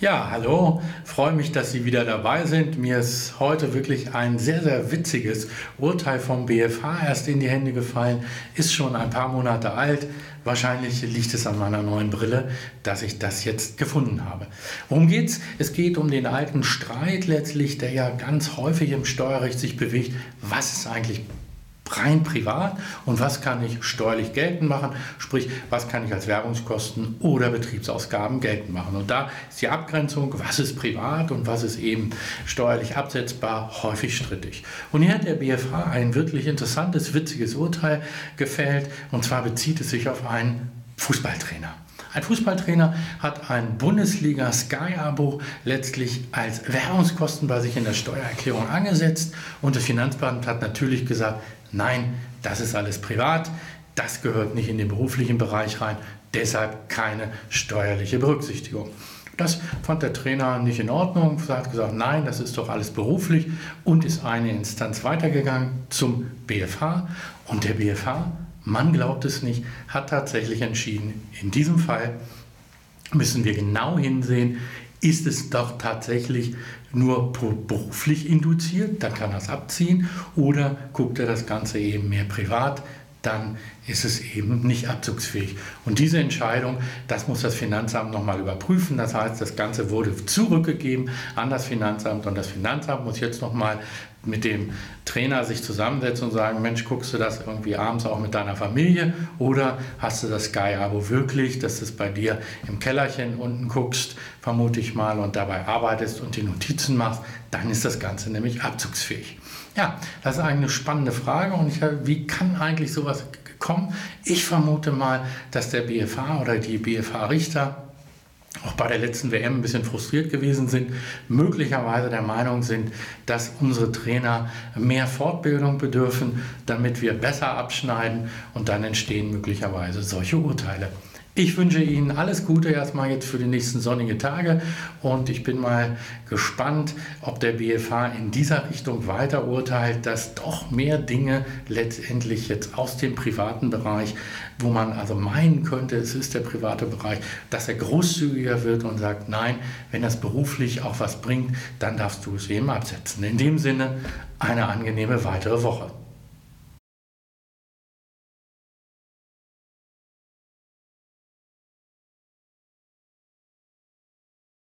Ja, hallo, freue mich, dass Sie wieder dabei sind. Mir ist heute wirklich ein sehr, sehr witziges Urteil vom BFH erst in die Hände gefallen, ist schon ein paar Monate alt. Wahrscheinlich liegt es an meiner neuen Brille, dass ich das jetzt gefunden habe. Worum geht's? Es geht um den alten Streit letztlich, der ja ganz häufig im Steuerrecht sich bewegt. Was ist eigentlich rein privat und was kann ich steuerlich geltend machen, sprich, was kann ich als Werbungskosten oder Betriebsausgaben geltend machen. Und da ist die Abgrenzung, was ist privat und was ist eben steuerlich absetzbar, häufig strittig. Und hier hat der BFH ein wirklich interessantes, witziges Urteil gefällt und zwar bezieht es sich auf einen Fußballtrainer. Ein Fußballtrainer hat ein Bundesliga Sky-Abo letztlich als Werbungskosten bei sich in der Steuererklärung angesetzt. Und das Finanzamt hat natürlich gesagt, nein, das ist alles privat, das gehört nicht in den beruflichen Bereich rein, deshalb keine steuerliche Berücksichtigung. Das fand der Trainer nicht in Ordnung, hat gesagt, nein, das ist doch alles beruflich und ist eine Instanz weitergegangen zum BFH und der BFH man glaubt es nicht, hat tatsächlich entschieden, in diesem Fall müssen wir genau hinsehen, ist es doch tatsächlich nur beruflich induziert, dann kann er es abziehen, oder guckt er das Ganze eben mehr privat, dann ist es eben nicht abzugsfähig. Und diese Entscheidung, das muss das Finanzamt nochmal überprüfen. Das heißt, das Ganze wurde zurückgegeben an das Finanzamt und das Finanzamt muss jetzt nochmal mit dem Trainer sich zusammensetzen und sagen, Mensch, guckst du das irgendwie abends auch mit deiner Familie oder hast du das Sky-Abo wirklich, dass du es bei dir im Kellerchen unten guckst, vermute ich mal, und dabei arbeitest und die Notizen machst, dann ist das Ganze nämlich abzugsfähig. Ja, das ist eine spannende Frage und ich, wie kann eigentlich sowas kommen? Ich vermute mal, dass der BFH oder die BFH-Richter auch bei der letzten WM ein bisschen frustriert gewesen sind, möglicherweise der Meinung sind, dass unsere Trainer mehr Fortbildung bedürfen, damit wir besser abschneiden und dann entstehen möglicherweise solche Urteile. Ich wünsche Ihnen alles Gute erstmal jetzt für die nächsten sonnigen Tage und ich bin mal gespannt, ob der BFH in dieser Richtung weiter urteilt, dass doch mehr Dinge letztendlich jetzt aus dem privaten Bereich, wo man also meinen könnte, es ist der private Bereich, dass er großzügiger wird und sagt, nein, wenn das beruflich auch was bringt, dann darfst du es eben absetzen. In dem Sinne eine angenehme weitere Woche.